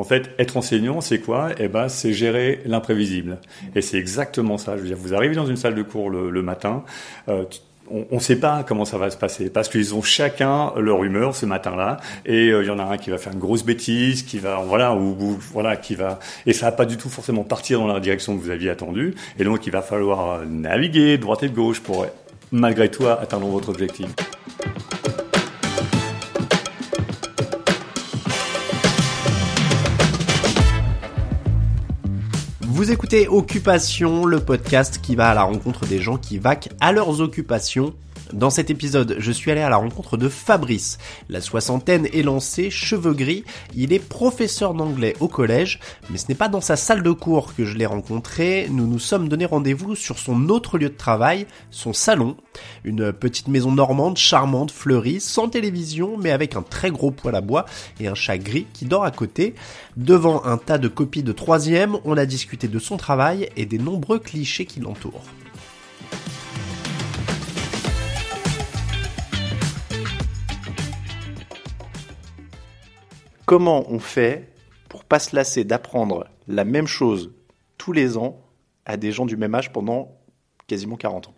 En fait, être enseignant, c'est quoi? Eh ben, c'est gérer l'imprévisible. Et c'est exactement ça. Je veux dire, vous arrivez dans une salle de cours le, matin. Euh, on ne sait pas comment ça va se passer parce qu'ils ont chacun leur humeur ce matin-là et il y en a un qui va faire une grosse bêtise, qui va voilà ou, voilà qui va et ça va pas du tout forcément partir dans la direction que vous aviez attendue et donc il va falloir naviguer de droite et de gauche pour malgré tout atteindre votre objectif. Vous écoutez Occupation, le podcast qui va à la rencontre des gens qui vaquent à leurs occupations dans cet épisode, je suis allé à la rencontre de Fabrice. La soixantaine est lancée, cheveux gris, il est professeur d'anglais au collège, mais ce n'est pas dans sa salle de cours que je l'ai rencontré, nous nous sommes donné rendez-vous sur son autre lieu de travail, son salon, une petite maison normande, charmante, fleurie, sans télévision, mais avec un très gros poêle à bois et un chat gris qui dort à côté. Devant un tas de copies de troisième, on a discuté de son travail et des nombreux clichés qui l'entourent. Comment on fait pour pas se lasser d'apprendre la même chose tous les ans à des gens du même âge pendant quasiment 40 ans?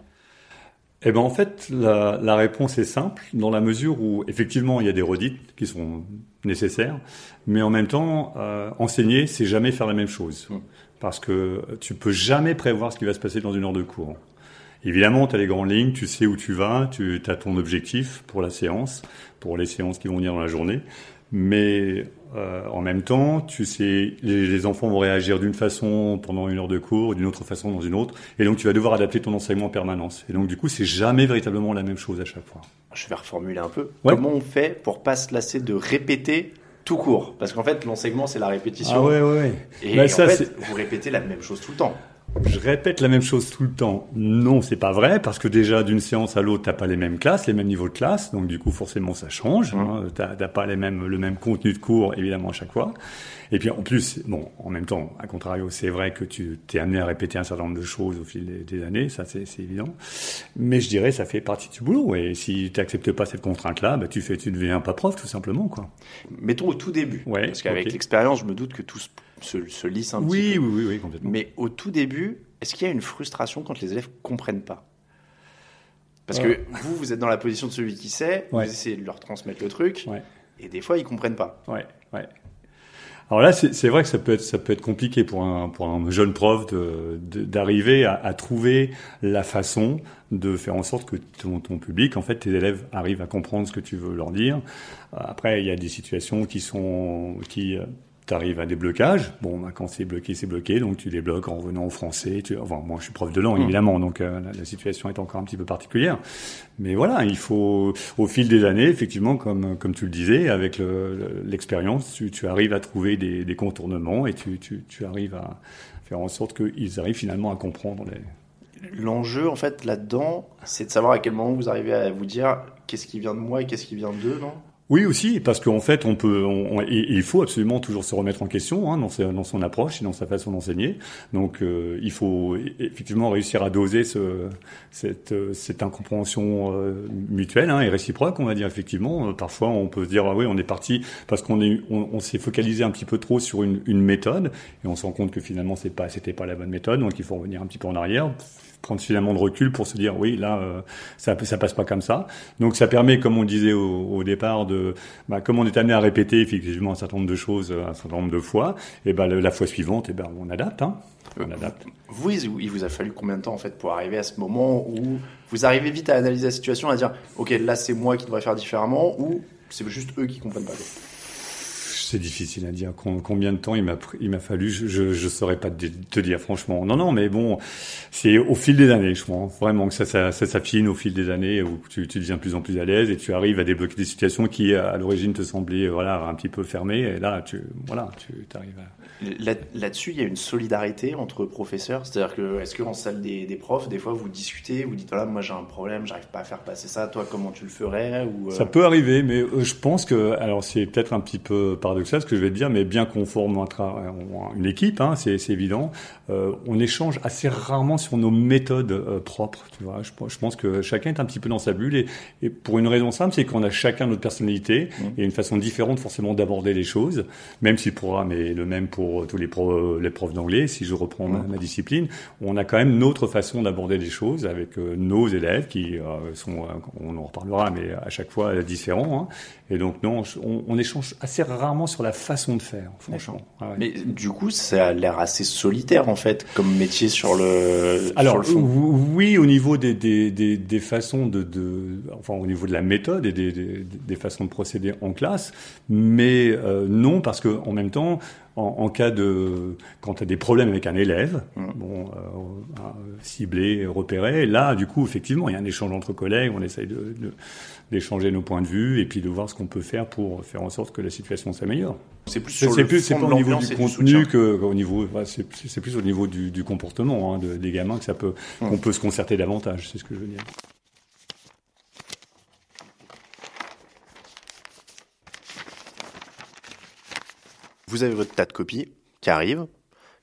Eh ben en fait, la, réponse est simple, dans la mesure où effectivement il y a des redites qui sont nécessaires, mais en même temps, euh, enseigner, c'est jamais faire la même chose, mmh. parce que tu peux jamais prévoir ce qui va se passer dans une heure de cours. Évidemment, tu as les grandes lignes, tu sais où tu vas, tu as ton objectif pour la séance, pour les séances qui vont venir dans la journée, mais euh, en même temps, tu sais, les, enfants vont réagir d'une façon pendant une heure de cours, d'une autre façon dans une autre, et donc tu vas devoir adapter ton enseignement en permanence. Et donc du coup, c'est jamais véritablement la même chose à chaque fois. Je vais reformuler un peu. Comment on fait pour pas se lasser de répéter tout court? Parce qu'en fait, l'enseignement, c'est la répétition. Ah ouais, ouais, ouais. Et, bah, en fait, vous répétez la même chose tout le temps. Je répète la même chose tout le temps. Non, c'est pas vrai parce que déjà d'une séance à l'autre, t'as pas les mêmes classes, les mêmes niveaux de classe, donc du coup forcément ça change. Hein. T'as pas les mêmes le même contenu de cours évidemment à chaque fois. Et puis en plus, bon, en même temps, à contrario, c'est vrai que tu t'es amené à répéter un certain nombre de choses au fil des, années, ça c'est évident. Mais je dirais ça fait partie du boulot. Et si tu n'acceptes pas cette contrainte-là, bah, tu fais, tu deviens pas prof tout simplement quoi. Mettons au tout début, ouais, parce qu'avec l'expérience, je me doute que tout se, se, lisse un oui, petit peu. Oui, oui, oui, complètement. Mais au tout début, est-ce qu'il y a une frustration quand les élèves comprennent pas? Parce que vous, vous êtes dans la position de celui qui sait, vous essayez de leur transmettre le truc, et des fois ils comprennent pas. Ouais, ouais. Alors là, c'est vrai que ça peut être ça peut être compliqué pour un pour un jeune prof d'arriver à, à, trouver la façon de faire en sorte que ton, ton, public, en fait, tes élèves arrivent à comprendre ce que tu veux leur dire. Après, il y a des situations qui sont qui tu arrives à des blocages. Bon, bah, quand c'est bloqué, c'est bloqué, donc tu débloques en revenant au français. Tu... Enfin, moi, je suis prof de langue, mmh. évidemment, donc euh, la, situation est encore un petit peu particulière. Mais voilà, il faut, au fil des années, effectivement, comme, comme tu le disais, avec l'expérience, tu, tu, arrives à trouver des, des contournements et tu, tu, tu, arrives à faire en sorte qu'ils arrivent finalement à comprendre les... L'enjeu, en fait, là-dedans, c'est de savoir à quel moment vous arrivez à vous dire qu'est-ce qui vient de moi et qu'est-ce qui vient d'eux, non? Oui aussi, parce qu'en fait, on peut, il faut absolument toujours se remettre en question hein, dans, dans, son approche et dans sa façon d'enseigner. Donc, euh, il faut effectivement réussir à doser ce, cette, cette incompréhension euh, mutuelle hein, et réciproque, on va dire effectivement. Euh, parfois, on peut se dire ah oui, on est parti parce qu'on est, on, s'est focalisé un petit peu trop sur une, une, méthode et on se rend compte que finalement, c'est pas, c'était pas la bonne méthode. Donc, il faut revenir un petit peu en arrière prendre suffisamment de recul pour se dire oui là euh, ça ça passe pas comme ça. Donc ça permet comme on disait au, au départ de bah, comme on est amené à répéter effectivement un certain nombre de choses un certain nombre de fois et ben la fois suivante et ben on adapte hein. on euh, adapte. vous il vous a fallu combien de temps en fait pour arriver à ce moment où vous arrivez vite à analyser la situation à dire ok là c'est moi qui devrais faire différemment ou c'est juste eux qui comprennent pas c'est difficile à dire. Combien de temps il m'a il m'a fallu, je, ne saurais pas te dire franchement. Non, non, mais bon, c'est au fil des années, je crois. Vraiment que ça, ça, s'affine au fil des années où tu, tu deviens de plus en plus à l'aise et tu arrives à débloquer des situations qui à l'origine te semblaient voilà un petit peu fermées et là tu voilà tu arrives à Là-dessus, il y a une solidarité entre professeurs. C'est-à-dire que, est-ce qu'en salle des, des, profs, des fois, vous discutez, vous dites voilà, moi j'ai un problème, j'arrive pas à faire passer ça. Toi, comment tu le ferais ou, Ça peut arriver, mais euh, je pense que, alors c'est peut-être un petit peu paradoxal ce que je vais te dire, mais bien qu'on forme un une équipe, hein, c'est évident, euh, on échange assez rarement sur nos méthodes euh, propres. Tu vois, je, je, pense que chacun est un petit peu dans sa bulle et, et pour une raison simple, c'est qu'on a chacun notre personnalité mmh. et une façon différente forcément d'aborder les choses, même si le programme est le même pour tous les, pro, les profs d'anglais. Si je reprends ma, mmh. discipline, on a quand même notre façon d'aborder les choses avec euh, nos élèves qui sont, on en reparlera, mais à chaque fois différents. Hein. Et donc non, on, on, échange assez rarement sur la façon de faire, franchement. Ah mais du coup, ça a l'air assez solitaire en fait comme métier sur le. Alors sur le fond. oui, au niveau des, des, des, des façons de, de, enfin au niveau de la méthode et des, des, des façons de procéder en classe, mais euh, non parce que en même temps, en, en, cas de quand tu as des problèmes avec un élève, mmh. bon, euh, ciblé, repéré, là, du coup, effectivement, il y a un échange entre collègues, on essaye de, de, d'échanger nos points de vue et puis de voir ce qu'on peut faire pour faire en sorte que la situation s'améliore. C'est plus sur le plus, c'est pas au niveau du contenu que au niveau, c'est plus au niveau du, du comportement hein, de, des gamins que ça peut, hum. qu'on peut se concerter davantage. C'est ce que je veux dire. Vous avez votre tas de copies qui arrivent.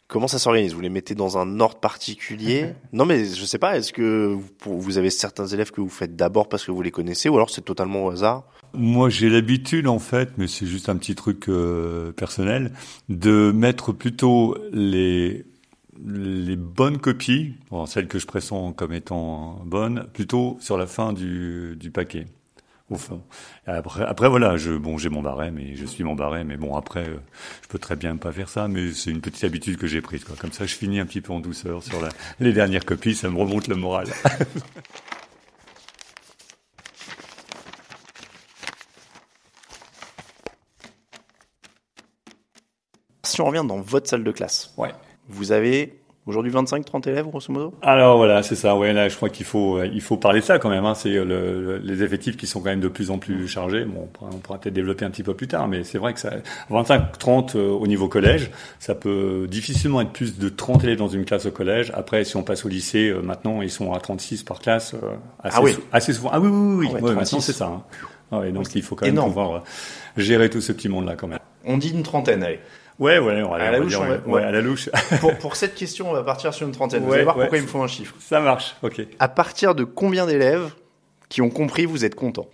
Comment ça s'organise? Vous les mettez dans un ordre particulier? Non, mais je sais pas. Est-ce que vous avez certains élèves que vous faites d'abord parce que vous les connaissez, ou alors c'est totalement au hasard? Moi, j'ai l'habitude, en fait, mais c'est juste un petit truc euh, personnel, de mettre plutôt les les bonnes copies, bon, celles que je pressens comme étant bonnes, plutôt sur la fin du, du paquet au fond. Après, après voilà, je, bon, j'ai mon barème et je suis mon barème, mais bon, après, euh, je peux très bien pas faire ça, mais c'est une petite habitude que j'ai prise, quoi. Comme ça, je finis un petit peu en douceur sur la, les dernières copies, ça me remonte le moral. si on revient dans votre salle de classe, ouais. vous avez Aujourd'hui 25-30 élèves grosso modo? Alors voilà, c'est ça. Ouais, là, je crois qu'il faut il faut parler de ça quand même. Hein. C'est le, les effectifs qui sont quand même de plus en plus chargés. Bon, on pourra, peut-être développer un petit peu plus tard, mais c'est vrai que ça 25-30 euh, au niveau collège, ça peut difficilement être plus de 30 élèves dans une classe au collège. Après, si on passe au lycée, euh, maintenant ils sont à 36 par classe, euh, assez, ah oui. assez souvent. Ah oui, oui, oui. oui. Ah maintenant c'est ça. Hein. Ouais, donc il faut quand même pouvoir gérer tout ce petit monde là quand même. On dit une trentaine, allez. Ouais, ouais, on va, à la louche. ouais, à la louche. pour, pour, cette question, on va partir sur une trentaine. vous allez voir pourquoi il me faut un chiffre. Ça marche, ok. À partir de combien d'élèves qui ont compris vous êtes content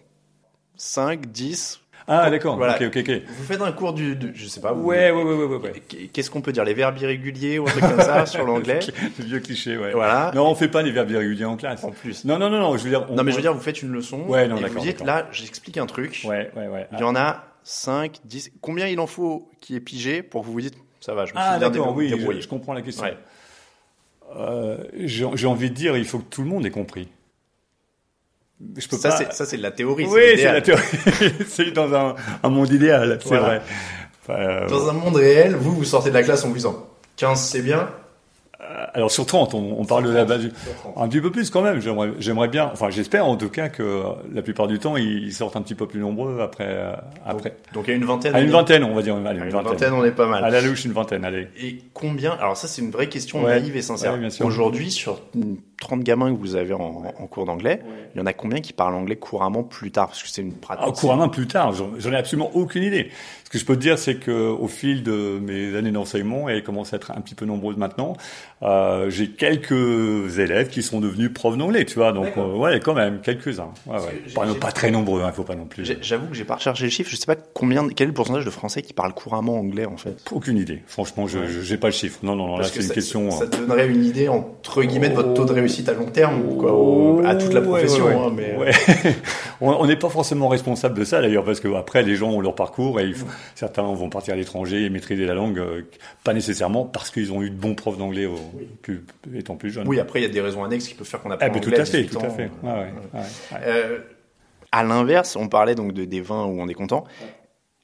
5, 10 ah d'accord, voilà. ok, ok, ok. Vous faites un cours du, du je sais pas. Vous, ouais, ouais, ouais, ouais, ouais. Qu'est-ce qu'on peut dire Les verbes irréguliers ou un truc comme ça sur l'anglais? Le vieux cliché, ouais. Voilà. Non, on fait pas les verbes irréguliers en classe. En plus. Non, non, non, non. Je veux dire. non, mais je veux dire, vous faites une leçon. Ouais, non, et vous dites là, j'explique un truc. Ouais, ouais, ouais. Il y en a 5, 10. Combien il en faut qui est pigé pour que vous vous dites ça va, je me ah, d'accord, oui, je, je, comprends la question. Ouais. Euh, J'ai envie de dire, il faut que tout le monde ait compris. Je peux ça, pas... Ça, c'est de la théorie. Oui, c'est la théorie. c'est dans un, un, monde idéal, c'est voilà. vrai. Enfin, euh... Dans un monde réel, vous, vous sortez de la classe en vous disant 15, c'est bien, alors sur 30, on, on parle de la base. Un petit peu plus quand même. J'aimerais, j'aimerais bien. Enfin, j'espère en tout cas que la plupart du temps ils sortent un petit peu plus nombreux après. Euh, après. Donc, il y a une vingtaine. À une vingtaine, on va dire. Allez, une, une vingtaine. vingtaine. on est pas mal. À la louche, une vingtaine. Allez. Et combien Alors ça, c'est une vraie question naïve et sincère. Ouais, Aujourd'hui, sur 30 gamins que vous avez en, en cours d'anglais, il y en a combien qui parlent anglais couramment plus tard? Parce que c'est une pratique. Ah, couramment plus tard, j'en ai absolument aucune idée. Ce que je peux te dire, c'est que au fil de mes années d'enseignement, et commence à être un petit peu nombreuses maintenant, euh, j'ai quelques élèves qui sont devenus profs d'anglais, tu vois. Donc euh, ouais, quand même quelques-uns. Ouais, ouais. Pas, très nombreux, il hein, faut pas non plus. J'avoue que j'ai pas recherché le chiffre. Je sais pas combien, quel est le pourcentage de Français qui parlent couramment anglais en fait. Aucune idée. Franchement, je j'ai pas le chiffre. Non, non, non. là, c'est une question. Ça, te donnerait une idée entre guillemets de votre taux de réussite à long terme, quoi, à toute la profession. Hein, mais on n'est pas forcément responsable de ça d'ailleurs, parce que après les gens ont leur parcours et il faut, certains vont partir à l'étranger et maîtriser la langue, euh, pas nécessairement parce qu'ils ont eu de bons profs d'anglais étant plus jeunes. Oui, après il y a des raisons annexes qui peuvent faire qu'on apprend eh ben, tout à fait, tout à fait. Ouais, ouais, euh, à l'inverse, on parlait donc de, des vins où on est content.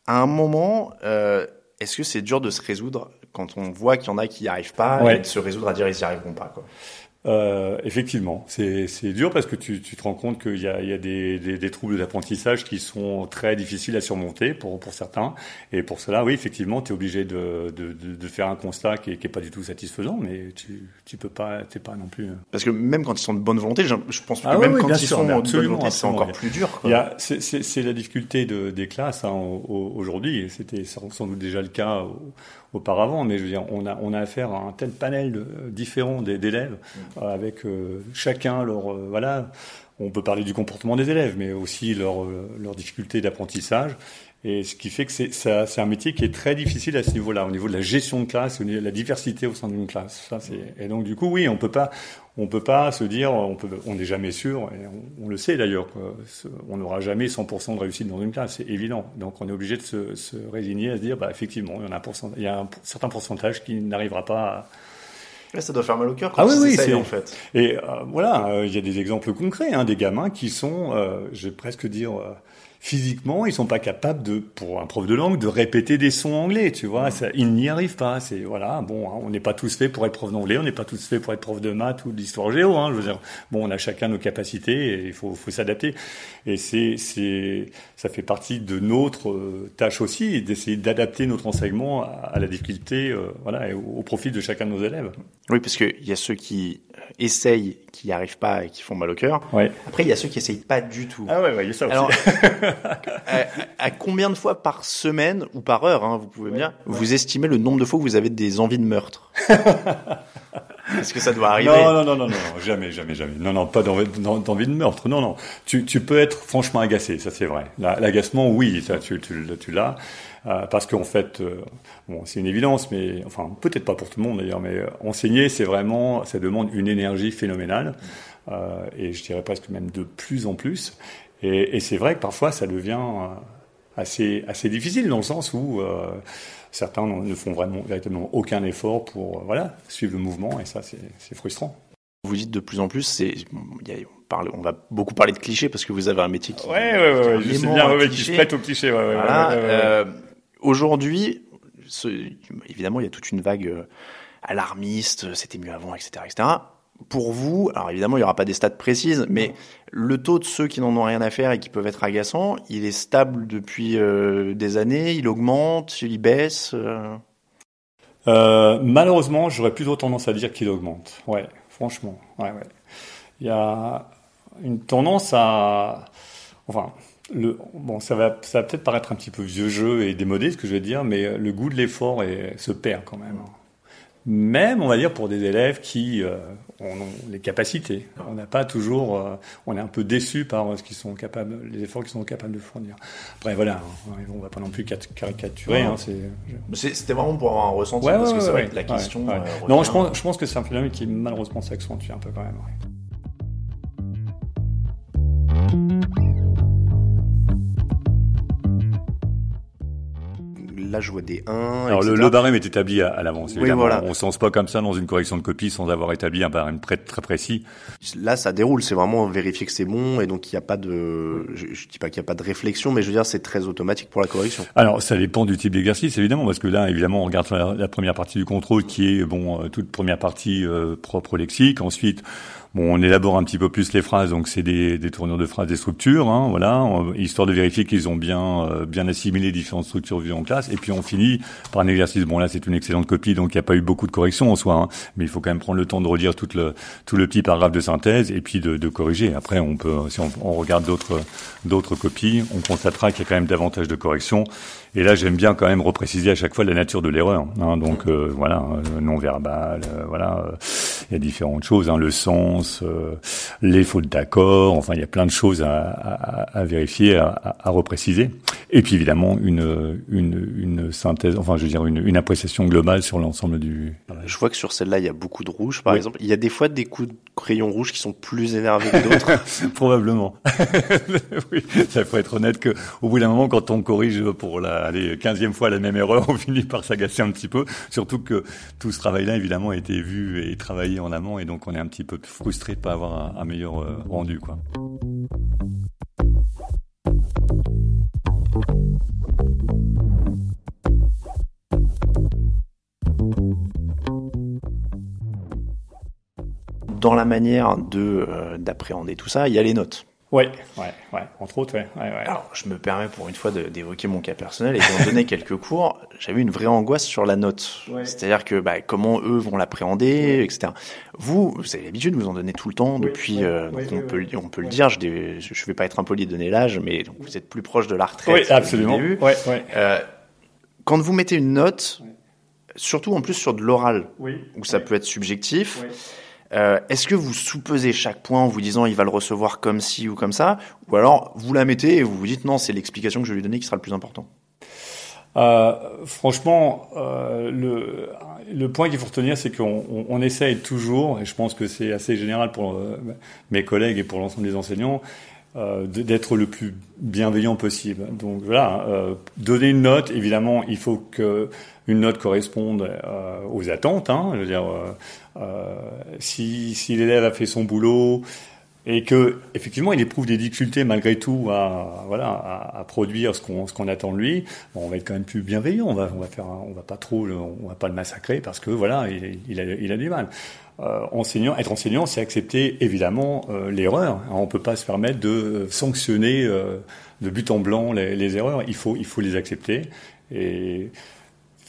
À un moment, euh, est-ce que c'est dur de se résoudre quand on voit qu'il y en a qui n'y arrivent pas et de se résoudre à dire ils n'y arriveront pas quoi? Euh, effectivement, c'est dur parce que tu, tu te rends compte qu'il y a, il y a des, des, des troubles d'apprentissage qui sont très difficiles à surmonter pour, pour certains. Et pour cela, oui, effectivement, tu es obligé de, de, de, de, faire un constat qui est, qui est pas du tout satisfaisant, mais tu, tu peux pas, t'es pas non plus. Euh. Parce que même quand ils sont de bonne volonté, je, je pense que ah même quand ils sont de bonne volonté, c'est encore plus dur. C'est la difficulté de, des classes hein, aujourd'hui. C'était sans doute déjà le cas auparavant, mais je veux dire, on a, on a affaire à un tel panel de, différent d'élèves, mm. avec euh, chacun leur, euh, voilà, on peut parler du comportement des élèves, mais aussi leur, euh, leur difficulté d'apprentissage. Et ce qui fait que c'est un métier qui est très difficile à ce niveau-là, au niveau de la gestion de classe, au niveau de la diversité au sein d'une classe. Ça, et donc du coup, oui, on peut pas, on peut pas se dire, on peut, on n'est jamais sûr, et on, on le sait d'ailleurs, on n'aura jamais 100% de réussite dans une classe, c'est évident. Donc on est obligé de se, se, résigner à se dire, bah effectivement, il y en a un, il y a un certain pourcentage qui n'arrivera pas à, ça doit faire mal au cœur quand ah oui, oui, en fait. Et euh, voilà, euh, il y a des exemples concrets, hein, des gamins qui sont, euh, je vais presque dire, physiquement, ils sont pas capables de, pour un prof de langue, de répéter des sons anglais, tu vois. Ça, ils n'y arrivent pas. C'est voilà, bon, hein, on n'est pas tous faits pour être prof d'anglais, on n'est pas tous faits pour être prof de maths ou d'histoire géo. Hein, je veux dire, bon, on a chacun nos capacités et il faut, faut s'adapter. Et c'est, c'est, ça fait partie de notre euh, tâche aussi, d'essayer d'adapter notre enseignement à, la difficulté, euh, voilà, et au, profit de chacun de nos élèves. Oui, parce qu'il y a ceux qui essayent, qui n'y arrivent pas et qui font mal au cœur. Ouais. Après, il y a ceux qui essayent pas du tout. Ah ouais, ouais il y a ça aussi. Alors, à, combien de fois par semaine ou par heure, hein, vous pouvez bien, vous estimez le nombre de fois où vous avez des envies de meurtre Est-ce que ça doit arriver non, non, non, non, non, jamais, jamais, jamais. Non, non, pas d'envie de meurtre. Non, non. Tu, tu peux être franchement agacé, ça c'est vrai. L'agacement, oui, ça, tu, tu, tu l'as. Euh, parce qu'en fait, euh, bon, c'est une évidence, mais enfin peut-être pas pour tout le monde d'ailleurs, mais enseigner, c'est vraiment, ça demande une énergie phénoménale, euh, et je dirais presque même de plus en plus. Et, et c'est vrai que parfois ça devient assez assez difficile dans le sens où certains ne font vraiment véritablement aucun effort pour voilà suivre le mouvement, et ça c'est frustrant. Vous dites de plus en plus, c'est, on va beaucoup parler de clichés parce que vous avez un métier qui, ouais, ouais, ouais, je sais bien, ouais, qui se prête aux clichés. Ouais, voilà, euh, Aujourd'hui, évidemment, il y a toute une vague euh, alarmiste, c'était mieux avant, etc., etc. Pour vous, alors évidemment, il n'y aura pas des stats précises, mais le taux de ceux qui n'en ont rien à faire et qui peuvent être agaçants, il est stable depuis euh, des années, il augmente, il baisse euh... Euh, Malheureusement, j'aurais plutôt tendance à dire qu'il augmente. Ouais, franchement. Ouais, ouais. Il y a une tendance à... Enfin, le, bon, ça va, ça va peut-être paraître un petit peu vieux jeu et démodé ce que je vais dire, mais le goût de l'effort se perd quand même. Même, on va dire, pour des élèves qui euh, ont les capacités. On n'a pas toujours, euh, on est un peu déçu par ce qu'ils sont capables, les efforts qu'ils sont capables de fournir. Après, voilà, on va pas non plus caricaturer. Hein, C'était vraiment pour avoir un ressenti parce que c'est vrai que la question. Euh, non, je pense, je pense que c'est un phénomène qui malheureusement s'accentue un peu quand même. Là je vois des 1. Alors le, barème est établi à, l'avance. Oui, voilà. On ne sens pas comme ça dans une correction de copie sans avoir établi un barème très, très précis. Là ça déroule, c'est vraiment vérifier que c'est bon et donc il n'y a pas de, je, je dis pas qu'il n'y a pas de réflexion, mais je veux dire c'est très automatique pour la correction. Alors ça dépend du type d'exercice évidemment parce que là évidemment on regarde la, première partie du contrôle qui est bon euh, toute première partie euh, propre au lexique, ensuite Bon, on élabore un petit peu plus les phrases, donc c'est des, des tournures de phrases, des structures, hein, voilà, histoire de vérifier qu'ils ont bien euh, bien assimilé différentes structures vues en classe. Et puis on finit par un exercice. Bon là, c'est une excellente copie, donc il n'y a pas eu beaucoup de corrections en soi, hein, mais il faut quand même prendre le temps de redire tout le tout le petit paragraphe de synthèse et puis de, de corriger. Après, on peut, si on, on regarde d'autres d'autres copies, on constatera qu'il y a quand même davantage de corrections. Et là, j'aime bien quand même repréciser à chaque fois la nature de l'erreur. Hein, donc euh, voilà, euh, non verbal, euh, voilà, il y a différentes choses, hein, le sens, les fautes d'accord. Enfin, il y a plein de choses à, à, à vérifier, à, à, repréciser. Et puis évidemment une une, une synthèse, enfin je veux dire une, une appréciation globale sur l'ensemble du. Je vois que sur celle-là, il y a beaucoup de rouge, par exemple. Il y a des fois des coups de crayon rouge qui sont plus énervés que d'autres. Probablement. oui, ça faut être honnête que au bout d'un moment, quand on corrige pour la allez, 15e fois la même erreur, on finit par s'agacer un petit peu. Surtout que tout ce travail-là, évidemment, a été vu et travaillé en amont, et donc on est un petit peu frustré de pas avoir un, meilleur euh, rendu, quoi. dans la manière euh, d'appréhender tout ça, il y a les notes. Ouais, ouais, ouais, entre autres, ouais. ouais, ouais. Alors, je me permets pour une fois de- d'évoquer mon cas personnel et d'en donner quelques cours. J'avais une vraie angoisse sur la note. Ouais. C'est-à-dire que bah, comment eux vont l'appréhender, etc. Vous, vous avez l'habitude, vous en donnez tout le temps Oui, depuis. oui, euh, oui, donc oui, on peut, oui. le- on peut le dire. Je ne vais pas être impoli de donner l'âge, mais donc vous êtes plus proche de la retraite. Oui, absolument. début. Euh, quand vous mettez une note, surtout en plus sur de l'oral, Oui. où ça peut être subjectif. Euh, Est-ce que vous sous-pesez chaque point en vous disant il va le recevoir comme ci ou comme ça? Ou alors vous la mettez et vous vous dites non, c'est l'explication que je vais lui donner qui sera le plus important? Euh, franchement, euh, le, le point qu'il faut retenir, c'est qu'on on, essaye toujours, et je pense que c'est assez général pour mes collègues et pour l'ensemble des enseignants, d'être le plus bienveillant possible. Donc voilà, donner une note, évidemment, il faut que une note corresponde aux attentes. Hein, je veux dire, si, si l'élève a fait son boulot, et que effectivement il éprouve des difficultés malgré tout à voilà à, à produire ce qu'on ce qu'on attend de lui bon, on va être quand même plus bienveillant on va on va faire un- on va pas trop le- on va pas le massacrer parce que voilà il, il a il a du mal. Euh, enseignant être enseignant c'est accepter évidemment euh, l'erreur. Hein, on peut pas se permettre de sanctionner euh, de but en blanc les, les erreurs. Il faut il faut les accepter. Et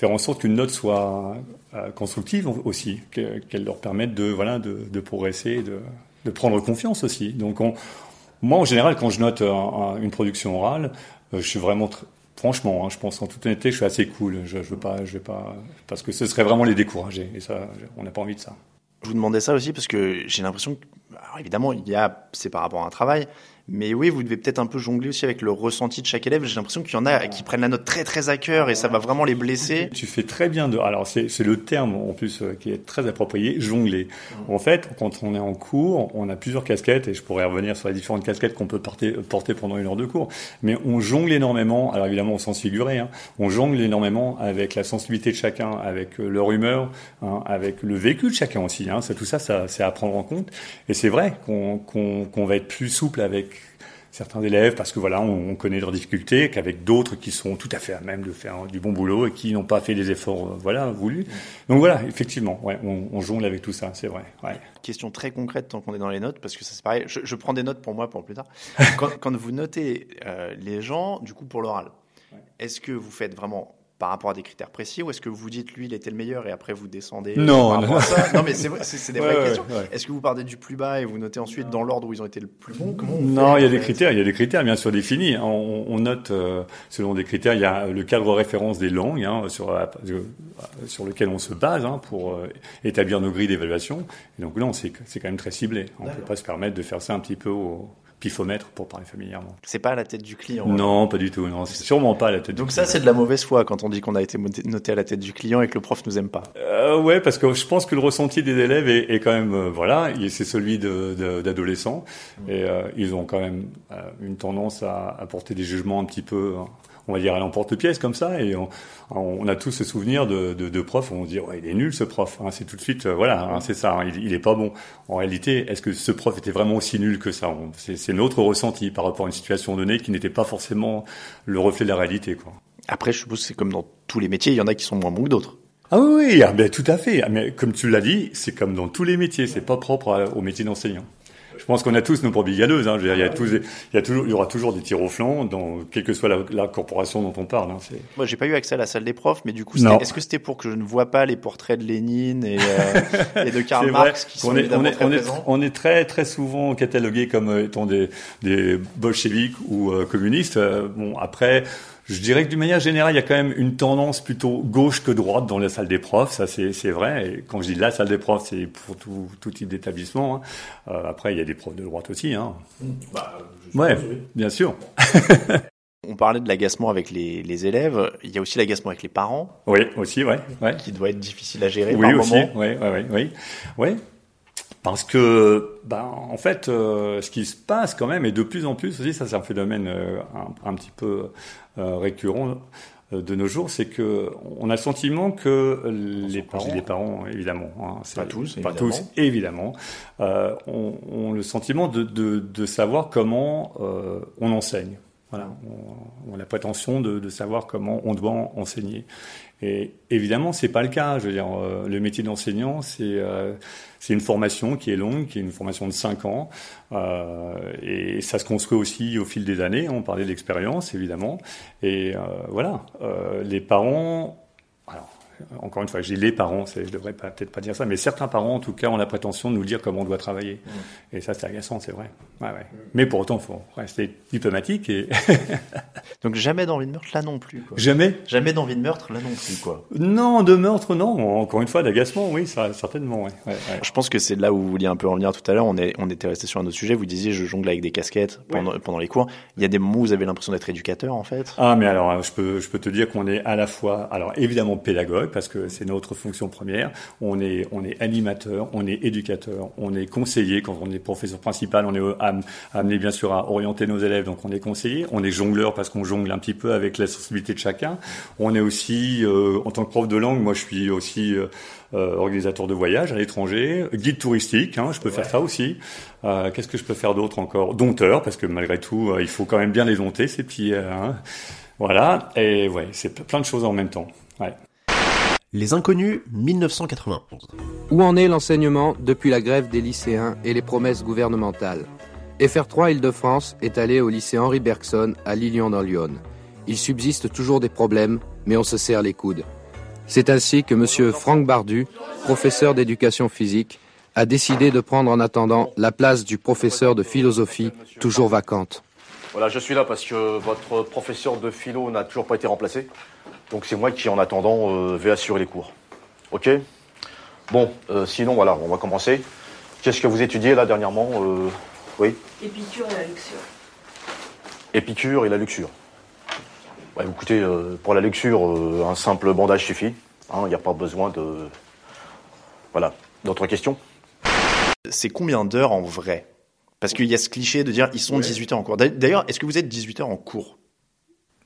faire en sorte qu'une note soit euh, constructive aussi, que- qu'elle leur permette de voilà de, progresser, de, de prendre confiance aussi. Donc on, moi en général quand je note un- un- une production orale, euh, je suis vraiment franchement, hein, je pense en toute honnêteté, je suis assez cool. Je, je veux pas, je vais pas parce que ce serait vraiment les décourager et ça, on n'a pas envie de ça. Je vous demandais ça aussi parce que j'ai l'impression que, alors évidemment, il y a, c'est par rapport à un travail, mais oui, vous devez peut-être un peu jongler aussi avec le ressenti de chaque élève. J'ai l'impression qu'il y en a qui prennent la note très très à cœur et ça va vraiment les blesser. Tu fais très bien de. Alors c'est c'est le terme en plus euh, qui est très approprié, jongler. En fait, quand on est en cours, on a plusieurs casquettes et je pourrais revenir sur les différentes casquettes qu'on peut porter, porter pendant une heure de cours. Mais on jongle énormément. Alors évidemment au sens figuré, hein, on jongle énormément avec la sensibilité de chacun, avec euh, leur humeur, hein, avec le vécu de chacun aussi. Hein. C'est tout ça, ça c'est à prendre en compte. Et c'est vrai qu'on qu'on qu'on va être plus souple avec certains élèves parce que voilà, on, on connaît leurs difficultés, qu'avec d'autres qui sont tout à fait à même de faire du bon boulot et qui n'ont pas fait les efforts euh, voilà voulus. Donc voilà, effectivement, ouais, on, on jongle avec tout ça, c'est vrai. Ouais. Question très concrète tant qu'on est dans les notes, parce que ça c'est pareil. Je, je prends des notes pour moi pour plus tard. Quand, quand vous notez euh, les gens, du coup pour l'oral, est-ce que vous faites vraiment par rapport à des critères précis ou est-ce que vous dites lui il était le meilleur et après vous descendez Non, par non. ça? Non mais c'est vrai, c'est des vraies ouais, questions. ouais. Est-ce que vous partez du plus bas et vous notez ensuite dans l'ordre où ils ont été le plus bons? Comment Non, il y a des critères, il y a des critères bien sûr définis. On, on note euh, selon des critères. Il y a le cadre référence des langues hein, sur euh, sur lequel on se base hein, pour euh, établir nos grilles d'évaluation. Et donc là, c'est c'est quand même très ciblé. On ne peut pas se permettre de faire ça un petit peu au pifomètre pour parler familièrement. C'est pas à la tête du client. Non, pas du tout. Non, c'est sûrement pas à la tête. Donc du ça c'est de la mauvaise foi quand on dit qu'on a été noté à la tête du client et que le prof nous aime pas. Euh, ouais, parce que je pense que le ressenti des élèves est, est quand même, euh, voilà, il- c'est celui de- de- d'adolescents, et euh, ils ont quand même euh, une tendance à, porter des jugements un petit peu, euh, on va dire, à l'emporte-pièce comme ça, et on, on a tous ce souvenir de, de, de profs, où on se dit, ouais, il est nul ce prof, hein, c'est tout de suite, euh, voilà, hein, c'est ça, hein, il, il est pas bon. En réalité, est-ce que ce prof était vraiment aussi nul que ça? C'est notre ressenti par rapport à une situation donnée qui n'était pas forcément le reflet de la réalité, quoi. Après je suppose que c'est comme dans tous les métiers, il y en a qui sont moins bons que d'autres. Ah oui, ah ben, tout à fait. Ah, Mais comme tu l'as dit, c'est comme dans tous les métiers. C'est pas propre à- au métier d'enseignant. Je pense qu'on a tous nos brebis galeuses. Hein. Je veux dire, il, y a tous, il, y a toujours, il y aura toujours des tirs au flanc, dans quelle que soit la, la corporation dont on parle. Hein. Moi, j'ai pas eu accès à la salle des profs, mais du coup, est-ce que c'était pour que je ne vois pas les portraits de Lénine et, euh, et de Karl Marx qui sont qu'on est, on est, très on est, on très, très souvent catalogués comme étant des, des bolcheviques ou euh, communistes. Euh, bon, après, je dirais que d'une manière générale, il y a quand même une tendance plutôt gauche que droite dans la salle des profs. Ça, c'est, c'est vrai. Et quand je dis la salle des profs, c'est pour tout, tout type d'établissement. hein. Euh, après, il y a des profs de droite aussi. Hein. Ouais, bien sûr. On parlait de l'agacement avec les, les élèves. Il y a aussi l'agacement avec les parents, Oui, aussi, ouais, ouais. qui doit être difficile à gérer Oui, par aussi. moment. Oui, oui, oui, oui. Parce que, ben, en fait, euh, ce qui se passe quand même, et de plus en plus aussi, ça c'est un phénomène euh, un, un petit peu euh, récurrent euh, de nos jours, c'est que on a le sentiment que les parents, les parents évidemment, hein, c'est- Pas tous, pas évidemment. tous, évidemment, euh, ont, ont le sentiment de, de, de savoir comment euh, on enseigne. Voilà, on, on a la prétention de, de savoir comment on doit enseigner. Et évidemment, c'est pas le cas. Je veux dire, euh, le métier d'enseignant, c'est euh, une formation qui est longue, qui est une formation de 5 ans, euh, et ça se construit aussi au fil des années. On parlait d'expérience, évidemment, et voilà. les parents, alors encore une fois, j'ai les parents, je devrais peut-être pas dire ça, mais certains parents, en tout cas, ont la prétention de nous dire comment on doit travailler. Mmh. Et ça, c'est agaçant, c'est vrai. Ouais, ouais. Mmh. Mais pour autant, il faut rester diplomatique. Et Donc jamais d'envie de meurtre là non plus. Quoi. Jamais Jamais d'envie de meurtre là non plus, quoi. Non, de meurtre, non. Encore une fois, d'agacement, oui, ça, certainement. Ouais. Je pense que c'est là où vous vouliez un peu en venir tout à l'heure. On, est, on était resté sur un autre sujet. Vous disiez, je jongle avec des casquettes pendant, pendant les cours. Il y a des moments où vous avez l'impression d'être éducateur, en fait? Ah, mais alors, je peux, je peux te dire qu'on est à la fois, alors évidemment pédagogue, parce que c'est notre fonction première. On est, on est animateur, on est éducateur, on est conseiller. Quand on est professeur principal, on est amené bien sûr à orienter nos élèves, donc on est conseiller. On est jongleur parce qu'on jongle un petit peu avec la sensibilité de chacun. On est aussi, euh, en tant que prof de langue, moi je suis aussi euh, euh, organisateur de voyage à l'étranger, guide touristique, hein, je peux faire ça aussi. Qu'est-ce que je peux faire d'autre encore? Dompteur, parce que malgré tout, il faut quand même bien les dompter, ces petits... Hein. Voilà, et ouais, c'est plein de choses en même temps. Ouais. Les Inconnus, 1991. Où en est l'enseignement depuis la grève des lycéens et les promesses gouvernementales? FR3 Île-de-France est allé au lycée Henri Bergson à Lilian dans Lyon. Il subsiste toujours des problèmes, mais on se serre les coudes. C'est ainsi que M. Franck Bardu, professeur d'éducation physique, a décidé de prendre en attendant la place du professeur de philosophie, toujours vacante. Voilà, je suis là parce que votre professeur de philo n'a toujours pas été remplacé. Donc c'est moi qui, en attendant, euh, vais assurer les cours. Ok? Bon, euh, sinon, voilà, on va commencer. Qu'est-ce que vous étudiez là dernièrement euh, Oui? Épicure et la luxure. Épicure et la luxure. écoutez, pour la luxure, un simple bandage suffit. Il hein, n'y a pas besoin de... Voilà. D'autres questions? C'est combien d'heures en vrai? Parce qu'il y a ce cliché de dire ils sont 18 heures en cours. D'ailleurs, est-ce que vous êtes 18 heures en cours?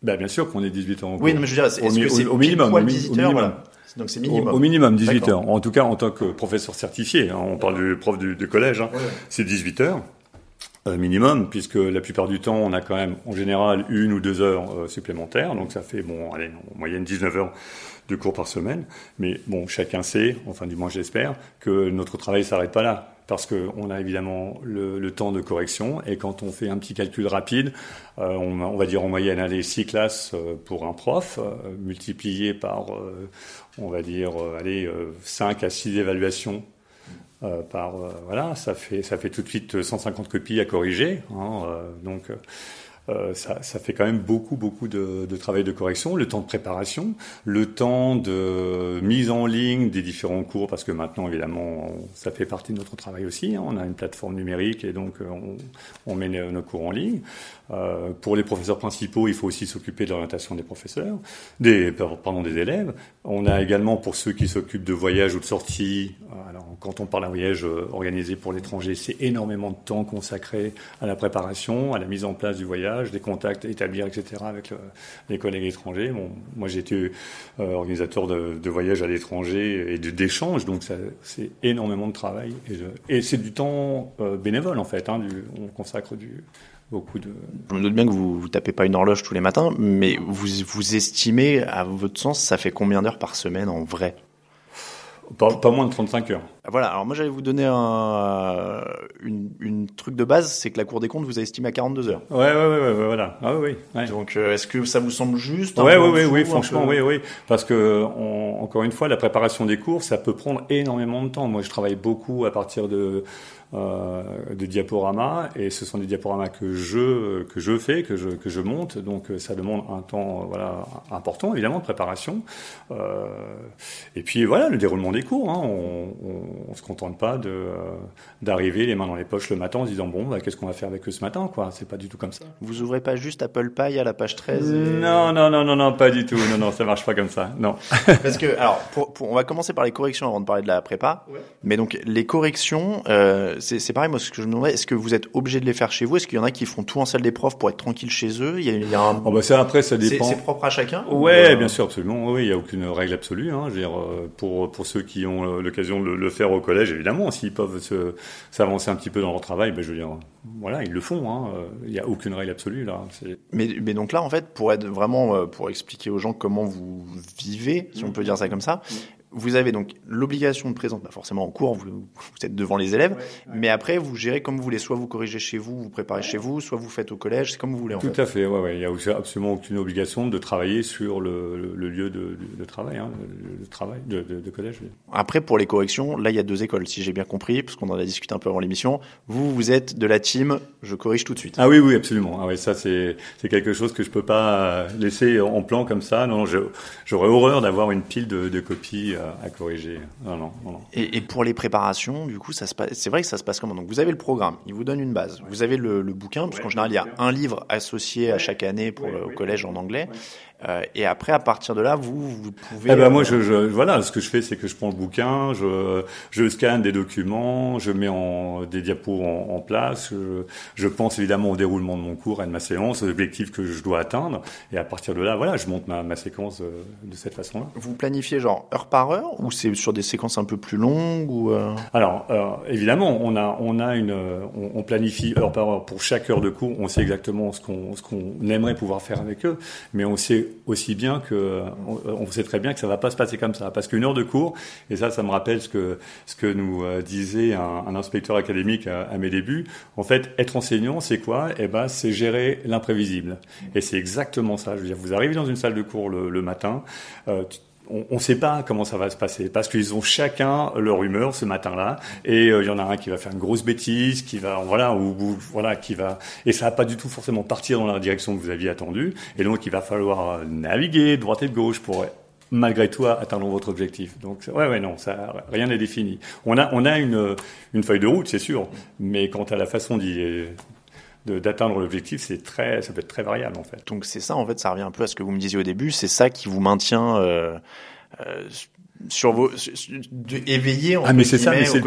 Bah, bien sûr qu'on est 18 heures en cours. Oui, mais je veux dire, est-ce que c'est au, minimum, au, minimum. Donc c'est minimum. Au, minimum 18 heures. En tout cas, en tant que professeur certifié, hein, on parle du prof du, collège, hein, c'est 18 heures. Euh, minimum, puisque la plupart du temps, on a quand même en général une ou deux heures euh, supplémentaires, donc ça fait bon, allez, en moyenne 19 heures de cours par semaine. Mais bon, chacun sait, enfin du moins j'espère, que notre travail s'arrête pas là parce qu'on a évidemment le, temps de correction et quand on fait un petit calcul rapide, euh, on, va dire en moyenne aller six classes euh, pour un prof, euh, multiplié par, on va dire, aller 5 à 6 évaluations par voilà, ça fait ça fait tout de suite 150 copies à corriger. Hein, donc euh, ça, ça, fait quand même beaucoup, beaucoup de, de, travail de correction, le temps de préparation, le temps de mise en ligne des différents cours, parce que maintenant, évidemment, ça fait partie de notre travail aussi. Hein. on a une plateforme numérique et donc euh, on, on met nos cours en ligne. Euh, pour les professeurs principaux, il faut aussi s'occuper de l'orientation des professeurs, des, pardon, des élèves. On a également pour ceux qui s'occupent de voyages ou de sorties. Alors, quand on parle d'un voyage organisé pour l'étranger, c'est énormément de temps consacré à la préparation, à la mise en place du voyage des contacts à établir, etc. avec les collègues étrangers. Bon, moi j'ai été euh, organisateur de, de voyages à l'étranger et d'échanges, donc c'est énormément de travail et, c'est du temps euh, bénévole en fait. Hein, on consacre du, beaucoup de. Je me doute bien que vous, vous tapez pas une horloge tous les matins, mais vous vous estimez, à votre sens, ça fait combien d'heures par semaine en vrai? Pas, moins de 35 heures. Voilà, alors moi j'allais vous donner un une, une truc de base, c'est que la Cour des comptes vous a estimé à 42 heures. Ouais, ouais, ouais, ouais voilà. Ah, oui, oui. Donc euh, est-ce que ça vous semble juste Ouais, oui, oui, oui, franchement, oui, oui. Parce que, encore une fois, la préparation des cours, ça peut prendre énormément de temps. Moi, je travaille beaucoup à partir de euh, de diaporamas et ce sont des diaporamas que je que je fais que je que je monte donc euh, ça demande un temps euh, voilà important évidemment de préparation euh, et puis voilà le déroulement des cours hein, on, on, se contente pas de d'arriver les mains dans les poches le matin en se disant bon bah, qu'est-ce qu'on va faire avec eux ce matin quoi. C'est pas du tout comme ça. Vous ouvrez pas juste Apple Pie à la page 13 non non non non non pas du tout. Non non ça marche pas comme ça. Non. Parce que alors pour, pour, on va commencer par les corrections avant de parler de la prépa. Mais donc les corrections euh, c'est pareil, moi, ce que je me demandais, est-ce que vous êtes obligé de les faire chez vous? Est-ce qu'il y en a qui font tout en salle des profs pour être tranquille chez eux? Il y a, il y a un... oh bah ça, après, ça dépend. C'est propre à chacun? Ouais, bien sûr, absolument. Oui, il n'y a aucune règle absolue. Hein. Je veux dire, euh, pour, pour ceux qui ont euh, l'occasion de le faire au collège, évidemment, s'ils peuvent s'avancer un petit peu dans leur travail, ben, je veux dire, voilà, ils le font. Hein. Il n'y a aucune règle absolue là. Mais, mais donc là, en fait, pour être vraiment, pour expliquer aux gens comment vous vivez, si on peut dire ça comme ça, vous avez donc l'obligation de présence, pas forcément en cours, vous, êtes devant les élèves, mais après vous gérez comme vous voulez, soit vous corrigez chez vous, vous préparez chez vous, soit vous faites au collège, c'est comme vous voulez. En Tout à fait, ouais, ouais. il n'y a absolument aucune obligation de travailler sur le, le, lieu de, de, travail, hein, le, travail de, de, collège. Après pour les corrections, là il y a deux écoles, si j'ai bien compris, parce qu'on en a discuté un peu avant l'émission. Vous, vous êtes de la team, je corrige tout de suite. Ah oui, oui, absolument. Ah ouais, ça c'est quelque chose que je peux pas laisser en plan comme ça. Non, j'aurais horreur d'avoir une pile de, de copies à corriger. Et, pour les préparations, du coup, ça se passe. C'est vrai que ça se passe comment? Donc, vous avez le programme, il vous donne une base. Vous avez le, bouquin, parce qu'en général, il y a un livre associé à chaque année pour le collège en anglais. Euh, et après, à partir de là, vous, vous pouvez. Eh ben moi, euh, je, je, voilà, ce que je fais, c'est que je prends le bouquin, je, je scanne des documents, je mets en, des diapos en, en place, je, je, pense évidemment au déroulement de mon cours et de ma séance, aux objectifs que je dois atteindre, et à partir de là, voilà, je monte ma, ma séquence euh, de cette façon-là. Vous planifiez genre heure par heure, ou c'est sur des séquences un peu plus longues, ou Alors, évidemment, on a, on a une, on, on, planifie heure par heure pour chaque heure de cours, on sait exactement ce qu'on, ce qu'on aimerait pouvoir faire avec eux, mais on sait aussi bien que on, sait très bien que ça va pas se passer comme ça. Parce qu'une heure de cours et ça ça me rappelle ce que ce que nous euh, disait un, inspecteur académique à, mes débuts en fait être enseignant c'est quoi? Eh ben c'est gérer l'imprévisible. Et c'est exactement ça. Je veux dire vous arrivez dans une salle de cours le, matin euh, on ne sait pas comment ça va se passer parce qu'ils ont chacun leur humeur ce matin-là et euh, il y en a un qui va faire une grosse bêtise, qui va voilà ou, voilà qui va et ça va pas du tout forcément partir dans la direction que vous aviez attendue et donc il va falloir euh, naviguer droite et de gauche pour malgré tout atteindre votre objectif. Donc ouais ouais non ça rien n'est défini. On a on a une une feuille de route c'est sûr, mais quant à la façon d'y d'atteindre l'objectif, c'est très, ça peut être très variable en fait. Donc c'est ça, en fait, ça revient un peu à ce que vous me disiez au début, c'est ça qui vous maintient euh, euh, sur vos éveillé en ah mais c'est ça mais c'est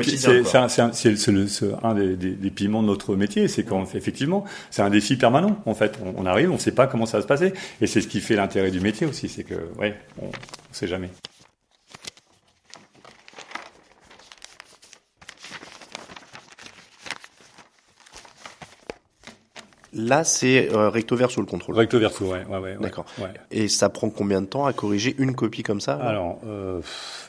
c'est un des, des, des, piments de notre métier c'est qu'effectivement c'est un défi permanent en fait. On, on arrive on ne sait pas comment ça va se passer et c'est ce qui fait l'intérêt du métier aussi c'est que ouais on, on sait jamais Là, c'est euh, recto verso le contrôle. Recto verso, ouais, ouais, ouais. D'accord. Et ça prend combien de temps à corriger une copie comme ça? Alors, euh,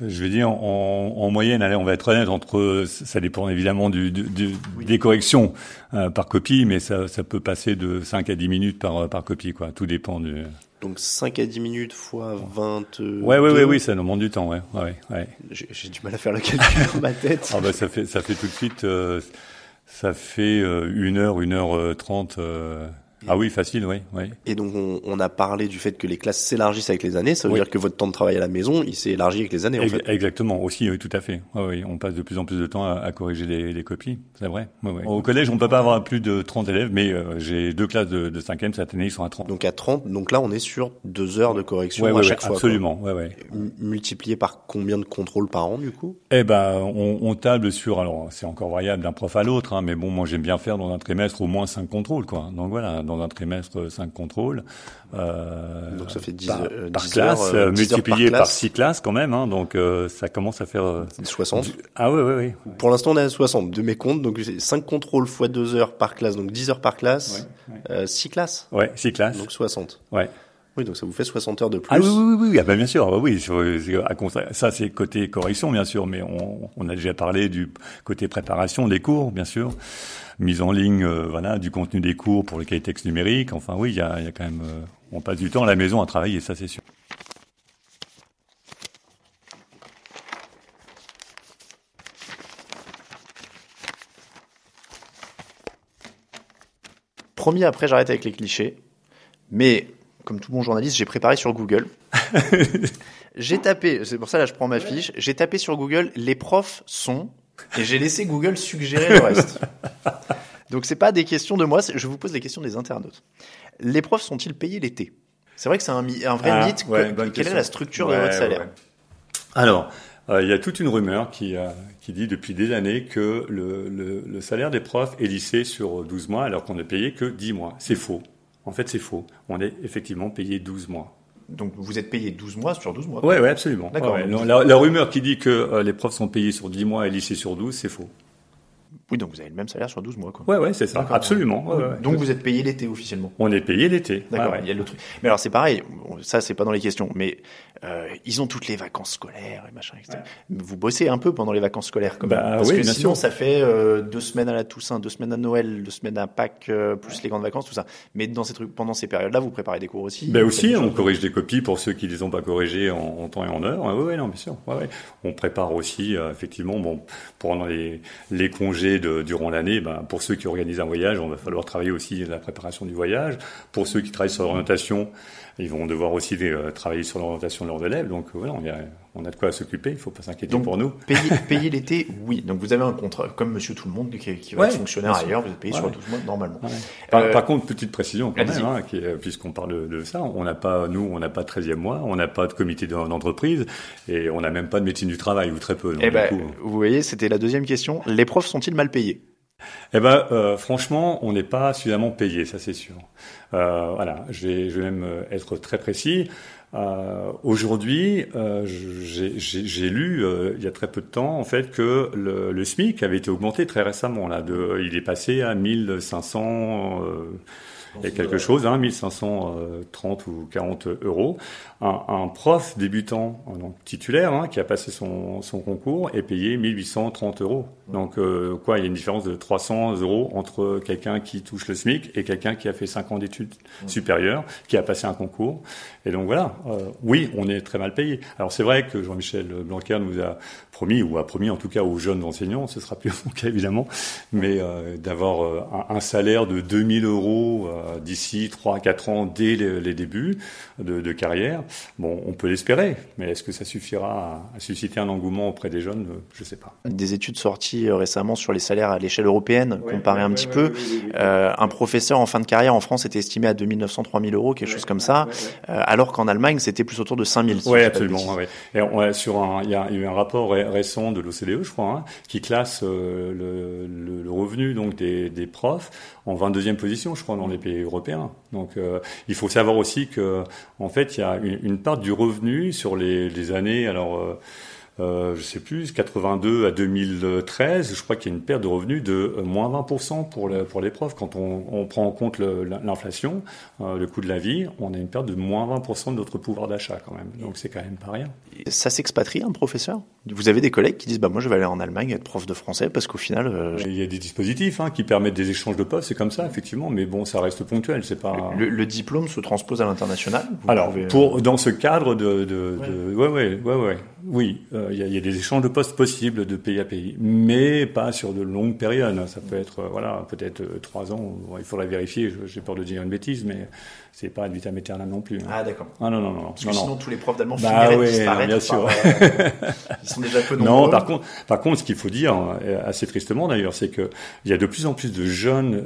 je vais dire en, en, moyenne, allez, on va être honnête entre, ça dépend évidemment du, du, des corrections euh, par copie, mais ça, ça peut passer de 5 à 10 minutes par par copie, quoi. Tout dépend du. Donc 5 à 10 minutes fois 20. Ouais, ouais, ouais, oui, ça nous demande du temps, ouais, ouais, ouais. J'ai du mal à faire le calcul dans ma tête. Ah bah ça fait ça fait tout de suite. Ça fait euh, une heure, une heure euh, trente euh, ah oui, facile, oui. oui. Et donc on, on, a parlé du fait que les classes s'élargissent avec les années. Ça veut dire que votre temps de travail à la maison, il s'est élargi avec les années. En fait. Exactement, aussi, oui, tout à fait. Oui, oui, on passe de plus en plus de temps à, à corriger les, les, copies, c'est vrai. Oui, oui. Au collège, on ne peut pas avoir plus de 30 élèves, mais euh, j'ai deux classes de, de 5e, cette année, ils sont à 30. Donc à 30, donc là, on est sur deux heures de correction à chaque fois. Absolument, ouais, ouais. Multiplié par combien de contrôles par an, du coup? Eh ben, on, on table sur, alors c'est encore variable d'un prof à l'autre, hein, mais bon, moi j'aime bien faire dans un trimestre au moins cinq contrôles, quoi. Donc voilà, dans un trimestre 5 contrôles. Euh, donc ça fait 10, par, euh, classe, heures, multiplié par, 6 classes quand même. Hein, donc euh, ça commence à faire... 60 Ah oui, oui, oui. Pour l'instant, on est à 60 de mes comptes. Donc 5 contrôles fois 2 heures par classe, donc 10 heures par classe. Ouais, 6 classes Ouais, 6 classes. Donc 60. Ouais. Oui, donc ça vous fait 60 heures de plus. Ah oui, oui, oui, oui. Ah ben, bien sûr, oui. Ça, c'est côté correction, bien sûr, mais on, on, a déjà parlé du côté préparation des cours, bien sûr mise en ligne euh, voilà, du contenu des cours pour les cahiers textes numériques. Enfin oui, il y a, y a, quand même... Euh, on passe du temps à la maison à travailler, ça c'est sûr. Promis, après j'arrête avec les clichés. Mais comme tout bon journaliste, j'ai préparé sur Google. j'ai tapé, c'est pour ça là je prends ma fiche, j'ai tapé sur Google les profs sont et j'ai laissé Google suggérer le reste. Donc c'est pas des questions de moi, je vous pose des questions des internautes. Les profs sont-ils payés l'été? C'est vrai que c'est un, un, vrai ah, mythe. quelle est la structure de votre salaire? Alors, euh, il y a toute une rumeur qui, euh, qui dit depuis des années que le, le, le, salaire des profs est lissé sur 12 mois alors qu'on ne payé que 10 mois. C'est faux. En fait, c'est faux. On est effectivement payé 12 mois. Donc vous êtes payé 12 mois sur 12 mois. Oui, ouais, absolument. D'accord. Ouais. La, la, rumeur qui dit que euh, les profs sont payés sur 10 mois et lycée sur 12, c'est faux. Oui, donc vous avez le même salaire sur 12 mois, quoi. Ouais, ouais, c'est ça, absolument. Ouais, ouais. Donc vous êtes payé l'été officiellement. On est payé l'été. D'accord. Il y a le truc. Mais alors c'est pareil. Ça c'est pas dans les questions. Mais euh, ils ont toutes les vacances scolaires et machin, etc. Vous bossez un peu pendant les vacances scolaires, quand même. Bah, Parce oui, que bien sinon sûr. ça fait euh, deux semaines à la Toussaint, deux semaines à Noël, deux semaines à Pâques, euh, plus les grandes vacances, tout ça. Mais dans ces trucs, pendant ces périodes-là, vous préparez des cours aussi. Ben aussi, des on corrige des copies pour ceux qui les ont pas corrigées en, en temps et en heure. Ouais, ouais, non, bien sûr. Ouais, ouais. On prépare aussi, euh, effectivement, bon, pendant les, les congés durant l'année, ben, pour ceux qui organisent un voyage, on va falloir travailler aussi la préparation du voyage. Pour ceux qui travaillent sur l'orientation, ils vont devoir aussi euh, travailler sur l'orientation de leurs élèves. Donc euh, voilà, on a, on a de quoi s'occuper. Il faut pas s'inquiéter pour nous. Payer, payer l'été, oui. Donc vous avez un contrat, comme Monsieur Tout le Monde qui, qui va Ouais, être fonctionnaire ailleurs, vous êtes payé Ouais, sur ouais. 12 mois normalement. Par, Euh, par contre, petite précision quand même, hein, puisqu'on parle de, de ça, on n'a pas, nous, on n'a pas de 13e mois, on n'a pas de comité d'en- d'entreprise et on n'a même pas de médecine du travail ou très peu. donc, Eh ben, coup, vous voyez, c'était la deuxième question. Les profs sont-ils mal payés? Eh ben, euh, franchement, on n'est pas suffisamment payé, ça c'est sûr. Euh, voilà, je vais, je vais même euh, être très précis. Euh, Aujourd'hui, euh, j'ai lu euh, il y a très peu de temps en fait que le, le SMIC avait été augmenté très récemment. Là, de, il est passé à 1500 euh, et quelque chose, hein, 1530 ou 40 euros. Un, un prof débutant, euh, donc titulaire, hein, qui a passé son, son concours, est payé 1830 euros. Donc euh, quoi, il y a une différence de 300 euros entre quelqu'un qui touche le SMIC et quelqu'un qui a fait 5 ans d'études supérieures, qui a passé un concours. Et donc voilà, euh, oui, on est très mal payé. Alors c'est vrai que Jean-Michel Blanquer nous a promis, ou a promis en tout cas aux jeunes enseignants, ce sera plus mon cas évidemment, mais euh, d'avoir euh, un, un salaire de 2000 euros euh, d'ici 3 à 4 ans dès les, les débuts de, de carrière. Bon, on peut l'espérer, mais est-ce que ça suffira à, à susciter un engouement auprès des jeunes? Euh, Je sais pas. Des études sorties euh, récemment sur les salaires à l'échelle européenne, comparé un petit peu. Euh, un professeur en fin de carrière en France était estimé à 2900, 3000 euros, quelque chose comme ça, euh, alors qu'en Allemagne c'était plus autour de 5000. si Oui, absolument. ouais, ouais. Et on, ouais, sur un, il y a, il y a eu un rapport ré- récent de l'OCDE, je crois, hein, qui classe euh, le, le, le revenu donc des, des profs en 22e position, je crois, dans les pays européens. Donc, euh, il faut savoir aussi que, en fait, il y a une, part du revenu sur les, les années, alors. Euh, je sais plus, 82 à 2013, je crois qu'il y a une perte de revenus de euh, moins 20% pour, le- pour les profs. Quand on, on prend en compte le- l'inflation, euh, le coût de la vie, on a une perte de moins 20% de notre pouvoir d'achat quand même. Donc c'est quand même pas rien. Ça s'expatrie un professeur? Vous avez des collègues qui disent bah moi je vais aller en Allemagne être prof de français parce qu'au final euh, Il y a des dispositifs hein, qui permettent des échanges de postes, c'est comme ça effectivement, mais bon, ça reste ponctuel, c'est pas. le, le diplôme se transpose à l'international? Alors, pouvez- pour dans ce cadre de, de, de ouais, ouais, ouais, ouais, oui, euh, il y, a, il y a des échanges de postes possibles de pays à pays, mais pas sur de longues périodes. Ça peut être, euh, voilà, peut-être euh, trois ans. Bon, il faudrait vérifier. J'ai peur de dire une bêtise, mais c'est pas ad vitam aeternam non plus. hein. Ah d'accord. Ah non non non Parce que non. sinon non. tous les profs d'allemand Bah finiraient de ouais, disparaître. bien par, sûr. ils sont déjà peu nombreux. Non, par contre, par contre, ce qu'il faut dire assez tristement d'ailleurs, c'est que il y a de plus en plus de jeunes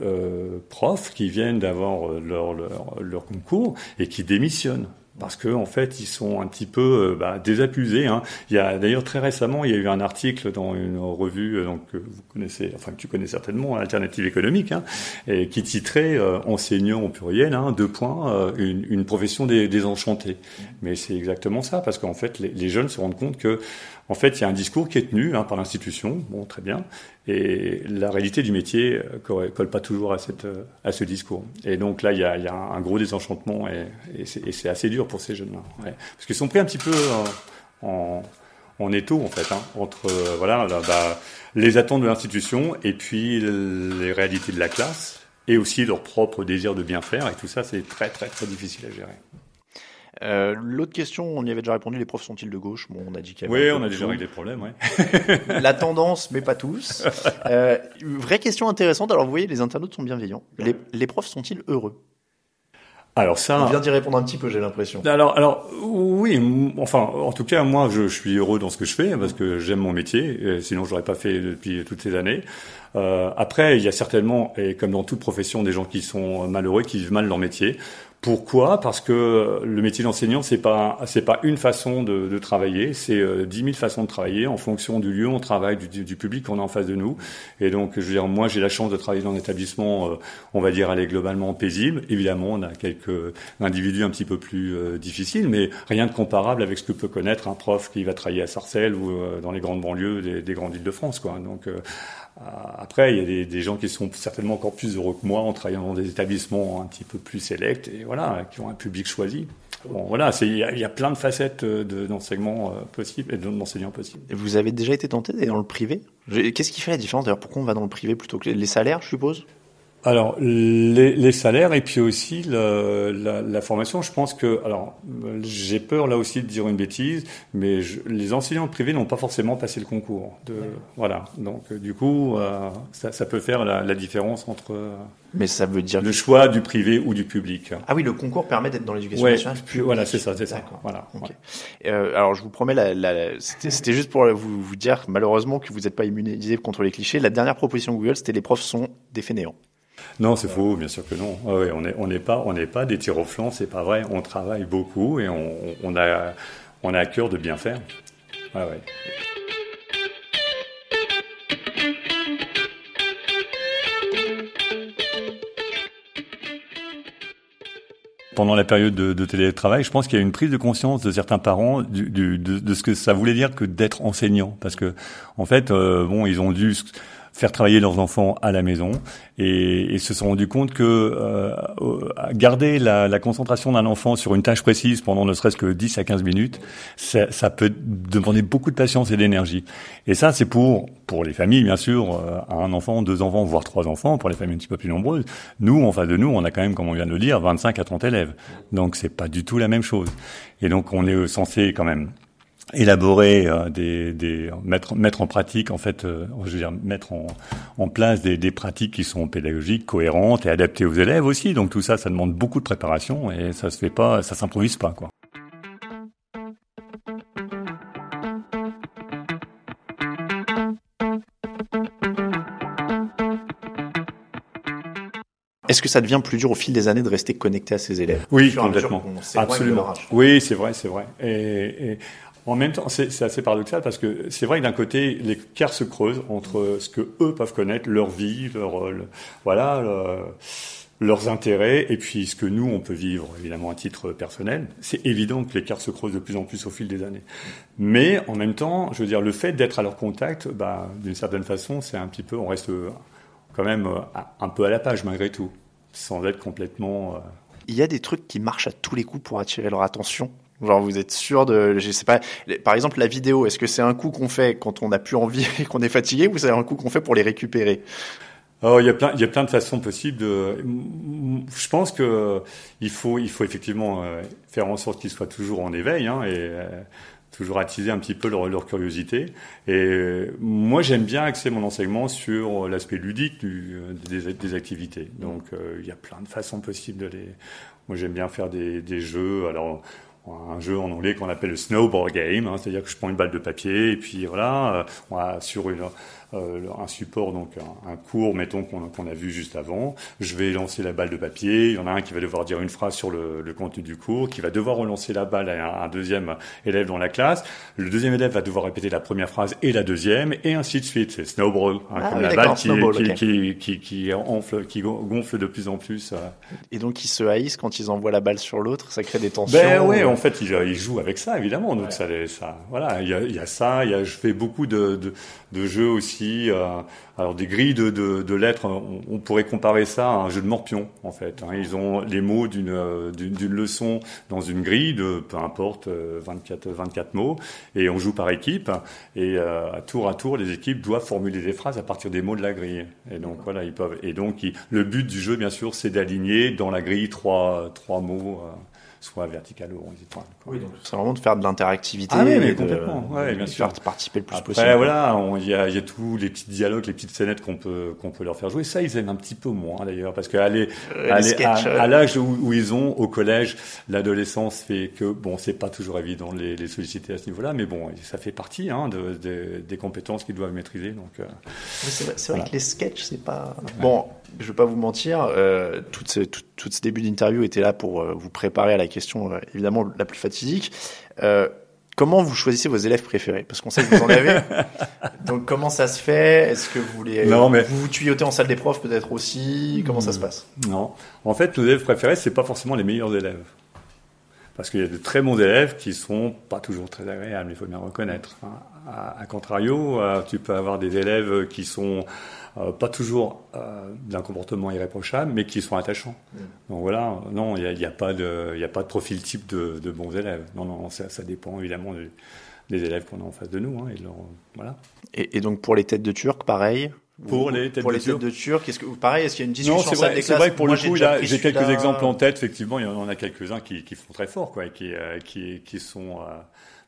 profs qui viennent d'avoir leur, leur leur concours et qui démissionnent. Parce que en fait, ils sont un petit peu euh, bah, désabusés. Hein. Il y a d'ailleurs très récemment, il y a eu un article dans une revue euh, donc que vous connaissez, enfin que tu connais certainement, Alternative économique, hein, et qui titrait euh, enseignant au pluriel, hein, deux points, euh, une, une profession désenchantée. Mais c'est exactement ça, parce qu'en fait, les, les jeunes se rendent compte que en fait, il y a un discours qui est tenu hein, par l'institution, bon, très bien, et la réalité du métier euh, colle, pas toujours à, cette, euh, à ce discours. Et donc là, il y a, y a un gros désenchantement, et, c'est assez dur pour ces jeunes-là, parce qu'ils sont pris un petit peu en, en étau, en fait, hein, entre euh, voilà, là, bah, les attentes de l'institution et puis les réalités de la classe, et aussi leur propre désir de bien faire, et tout ça, c'est très, très, très difficile à gérer. Euh, L'autre question, on y avait déjà répondu. Les profs sont-ils de gauche? Bon, on a dit qu'il y avait. Oui, on a déjà réglé le problème, ouais. La tendance, mais pas tous. Euh, vraie question intéressante. Alors, vous voyez, les internautes sont bienveillants. Les, les profs sont-ils heureux? Alors On ça, vient d'y répondre un petit peu, j'ai l'impression. Alors, alors oui, enfin, en tout cas, moi, je, je suis heureux dans ce que je fais parce que j'aime mon métier. sinon, je l'aurais pas fait depuis toutes ces années. Euh, après, il y a certainement, et comme dans toute profession, des gens qui sont malheureux, qui vivent mal leur métier. Pourquoi? Parce que le métier d'enseignant, c'est pas c'est pas une façon de, de travailler, c'est euh, dix mille façons de travailler en fonction du lieu où on travaille, du, du public qu'on a en face de nous. Et donc, je veux dire, moi, j'ai la chance de travailler dans un établissement, euh, on va dire, aller globalement paisible. Évidemment, on a quelques individus un petit peu plus euh, difficiles, mais rien de comparable avec ce que peut connaître un prof qui va travailler à Sarcelles ou dans les grandes banlieues des, des grandes villes de France, quoi. Donc après, il y a des, des, gens qui sont certainement encore plus heureux que moi en travaillant dans des établissements un petit peu plus sélects qui ont un public choisi. Bon, voilà, il y, a plein de facettes d'enseignement euh, possibles et d'enseignants possibles. Vous avez déjà été tenté d'aller dans le privé? Qu'est-ce qui fait la différence D'ailleurs, pourquoi on va dans le privé plutôt que les salaires, je suppose? Alors les, les, salaires et puis aussi le, la, la, formation, je pense que alors j'ai peur là aussi de dire une bêtise, mais je, les enseignants privés n'ont pas forcément passé le concours. De, voilà, donc du coup euh, ça, ça, peut faire la, la, différence entre. Mais ça veut dire le choix du privé ou du public. Ah oui, le concours permet d'être dans l'éducation ouais, nationale. Puis, voilà, c'est ça, c'est ça. Voilà. Okay. Ouais. Euh, alors je vous promets, c'était juste pour vous, vous dire malheureusement que vous n'êtes pas immunisé contre les clichés. La dernière proposition Google, c'était les profs sont des fainéants. Non, c'est faux, bien sûr que non. Ah ouais, on n'est on pas, on n'est pas des tirs au flanc, c'est pas vrai. On travaille beaucoup et on, on, a, on a à cœur de bien faire. Ah ouais. pendant la période de, de, télétravail, je pense qu'il y a une prise de conscience de certains parents du, du, de, de, ce que ça voulait dire que d'être enseignant, parce que en fait, euh, bon, ils ont dû faire travailler leurs enfants à la maison et, et se sont rendus compte que euh, garder la, la concentration d'un enfant sur une tâche précise pendant ne serait-ce que 10 à 15 minutes, ça, ça, peut demander beaucoup de patience et d'énergie. Et ça, c'est pour pour les familles, bien sûr, euh, un enfant, deux enfants, voire trois enfants, pour les familles un petit peu plus nombreuses. Nous, en face de nous, on a quand même, comme on vient de le dire, 25 à 30 élèves. Donc, c'est pas du tout la même chose. Et donc, on est censé quand même élaborer euh, des, des mettre mettre en pratique en fait euh, je veux dire mettre en, en place des, des, pratiques qui sont pédagogiques cohérentes et adaptées aux élèves aussi donc tout ça ça demande beaucoup de préparation et ça se fait pas ça s'improvise pas quoi Est-ce que ça devient plus dur au fil des années de rester connecté à ses élèves? Oui, complètement. Absolument. Oui, c'est vrai, c'est vrai. Et, et, en même temps, c'est assez paradoxal parce que c'est vrai que d'un côté, l'écart se creuse entre ce que eux peuvent connaître, leur vie, leur, le, voilà, le, leurs intérêts et puis ce que nous on peut vivre évidemment à titre personnel. C'est évident que l'écart se creuse de plus en plus au fil des années. Mais en même temps, je veux dire, le fait d'être à leur contact, bah, d'une certaine façon, c'est un petit peu, on reste quand même un peu à la page malgré tout, sans être complètement. Euh... Il y a des trucs qui marchent à tous les coups pour attirer leur attention? Genre vous êtes sûr de, je sais pas, par exemple la vidéo, est-ce que c'est un coup qu'on fait quand on n'a plus envie et qu'on est fatigué ou c'est un coup qu'on fait pour les récupérer? Oh, il y a plein, il y a plein de façons possibles. De, je pense que il faut, il faut effectivement euh, faire en sorte qu'ils soient toujours en éveil hein, et euh, toujours attiser un petit peu leur, leur curiosité. Et euh, moi, j'aime bien axer mon enseignement sur l'aspect ludique des, activités. Donc, il y a plein de façons possibles de les. Moi, j'aime bien faire des, des jeux. Alors un jeu en anglais qu'on appelle le snowball game, hein, c'est-à-dire que je prends une balle de papier et puis voilà, euh, sur une, euh, un support, donc un, un cours, mettons, qu'on qu a vu juste avant. Je vais lancer la balle de papier. Il y en a un qui va devoir dire une phrase sur le, le contenu du cours, qui va devoir relancer la balle à un, un, deuxième élève dans la classe. Le deuxième élève va devoir répéter la première phrase et la deuxième, et ainsi de suite. C'est snowball, hein, ah, comme oui, la balle qui, snowball, qui, okay. qui, qui, qui, enfle, qui gonfle de plus en plus. Euh. Et donc ils se haïssent quand ils envoient la balle sur l'autre, ça crée des tensions. Ben oui, en fait, ils, ils jouent avec ça, évidemment. Donc ouais. ça, ça, voilà, il y a, il y a ça. Il y a, je fais beaucoup de, de, de jeux aussi. Euh, alors des grilles de, lettres, on, pourrait comparer ça à un jeu de morpion en fait. Hein. Ils ont les mots d'une d'une leçon dans une grille de peu importe 24 24 mots et on joue par équipe et euh, à tour à tour les équipes doivent formuler des phrases à partir des mots de la grille. Et donc voilà ils peuvent et donc le but du jeu bien sûr c'est d'aligner dans la grille trois trois mots. Soit vertical ou horizontal. Oui, donc c'est vraiment de faire de l'interactivité. Ah oui, mais complètement. De, ouais, bien sûr. Faire participer le plus Après, possible. voilà, il y a, y a tous les petits dialogues, les petites scénettes qu'on peut qu'on peut leur faire jouer. Ça, ils aiment un petit peu moins d'ailleurs, parce qu'à aller, euh, à, à l'âge où, où, ils ont au collège, l'adolescence fait que bon, c'est pas toujours évident de les, les solliciter à ce niveau-là, mais bon, ça fait partie hein, de, de, des compétences qu'ils doivent maîtriser. Donc, euh, c'est vrai, vrai voilà. que les sketchs, c'est pas bon je vais pas vous mentir, euh, tout, ce, tout, tout ce début d'interview était là pour euh, vous préparer à la question euh, évidemment la plus fatidique. Euh, comment vous choisissez vos élèves préférés? Parce qu'on sait que vous en avez. Donc comment ça se fait? Est-ce que vous les Non, mais- vous vous tuyotez en salle des profs peut-être aussi? Comment ça se passe? Non. En fait, nos élèves préférés, c'est pas forcément les meilleurs élèves. Parce qu'il y a de très bons élèves qui sont pas toujours très agréables, il faut bien reconnaître. hein. À, à contrario, tu peux avoir des élèves qui sont euh, pas toujours euh, d'un comportement irréprochable, mais qui sont attachants. Donc voilà, non, il n'y a, il y a pas de, il y a pas de profil type de, de bons élèves. Non, non, ça, ça dépend évidemment du- des élèves qu'on a en face de nous. Hein, et de leur- voilà. et, et donc pour les têtes de Turc, pareil. Pour les têtes pour de les Turc. têtes de Turc, est-ce que pareil, est-ce qu'il y a une discussion Non, c'est vrai, c'est que pour Moi, le coup, j'ai quelques exemples en tête. Effectivement, il y en a quelques-uns qui, qui font très fort, quoi, et qui, euh, qui, qui sont euh,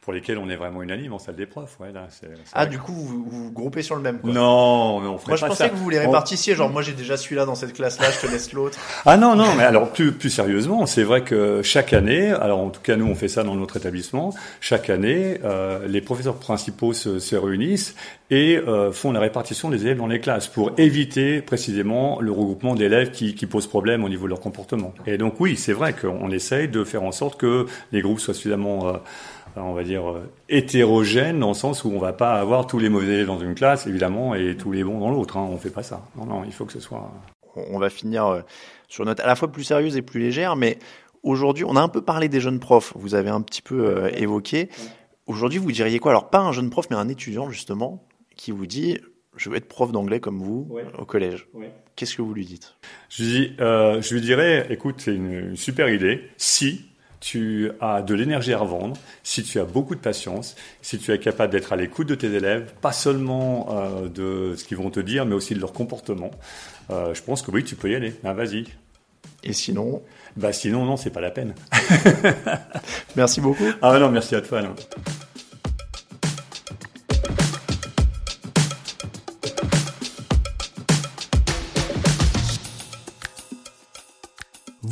pour lesquels on est vraiment unanime en salle des profs. Ouais, là, c'est, c'est Ah, vrai du coup, vous vous, groupez sur le même. Quoi. Non, mais on ferait Moi, je pas pensais ça. que vous les répartissiez. Genre, moi, j'ai déjà celui-là dans cette classe-là, je te laisse l'autre. Ah non, non, mais alors plus, plus sérieusement, c'est vrai que chaque année, alors en tout cas nous on fait ça dans notre établissement, chaque année euh, les professeurs principaux se, se réunissent et euh, font la répartition des élèves dans les classes pour éviter précisément le regroupement d'élèves qui, qui posent problème au niveau de leur comportement. Et donc oui, c'est vrai qu'on essaye de faire en sorte que les groupes soient suffisamment... euh, on va dire euh, hétérogènes dans le sens où on va pas avoir tous les mauvais élèves dans une classe évidemment et tous les bons dans l'autre hein, on fait pas ça non non il faut que ce soit On va finir euh, sur une note à la fois plus sérieuse et plus légère, mais aujourd'hui, on a un peu parlé des jeunes profs. Vous avez un petit peu euh, évoqué. Aujourd'hui, vous diriez quoi? Alors, pas un jeune prof, mais un étudiant, justement, qui vous dit Je veux être prof d'anglais comme vous Ouais. au collège. Ouais. Qu'est-ce que vous lui dites? Je lui, dis, euh, je lui dirais, écoute, c'est une, une super idée. Si tu as de l'énergie à revendre, si tu as beaucoup de patience, si tu es capable d'être à l'écoute de tes élèves, pas seulement euh, de ce qu'ils vont te dire, mais aussi de leur comportement, euh, je pense que oui, tu peux y aller. Ah, vas-y. Et sinon, Bah sinon, non, c'est pas la peine. merci beaucoup. Ah non, merci à toi. non.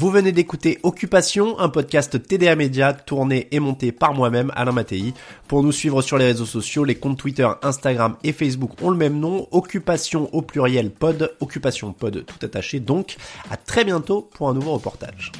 Vous venez d'écouter Occupation, un podcast TDA Média tourné et monté par moi-même, Alain Mattei. Pour nous suivre sur les réseaux sociaux, les comptes Twitter, Instagram et Facebook ont le même nom, Occupation au pluriel pod, Occupation pod tout attaché donc. À très bientôt pour un nouveau reportage.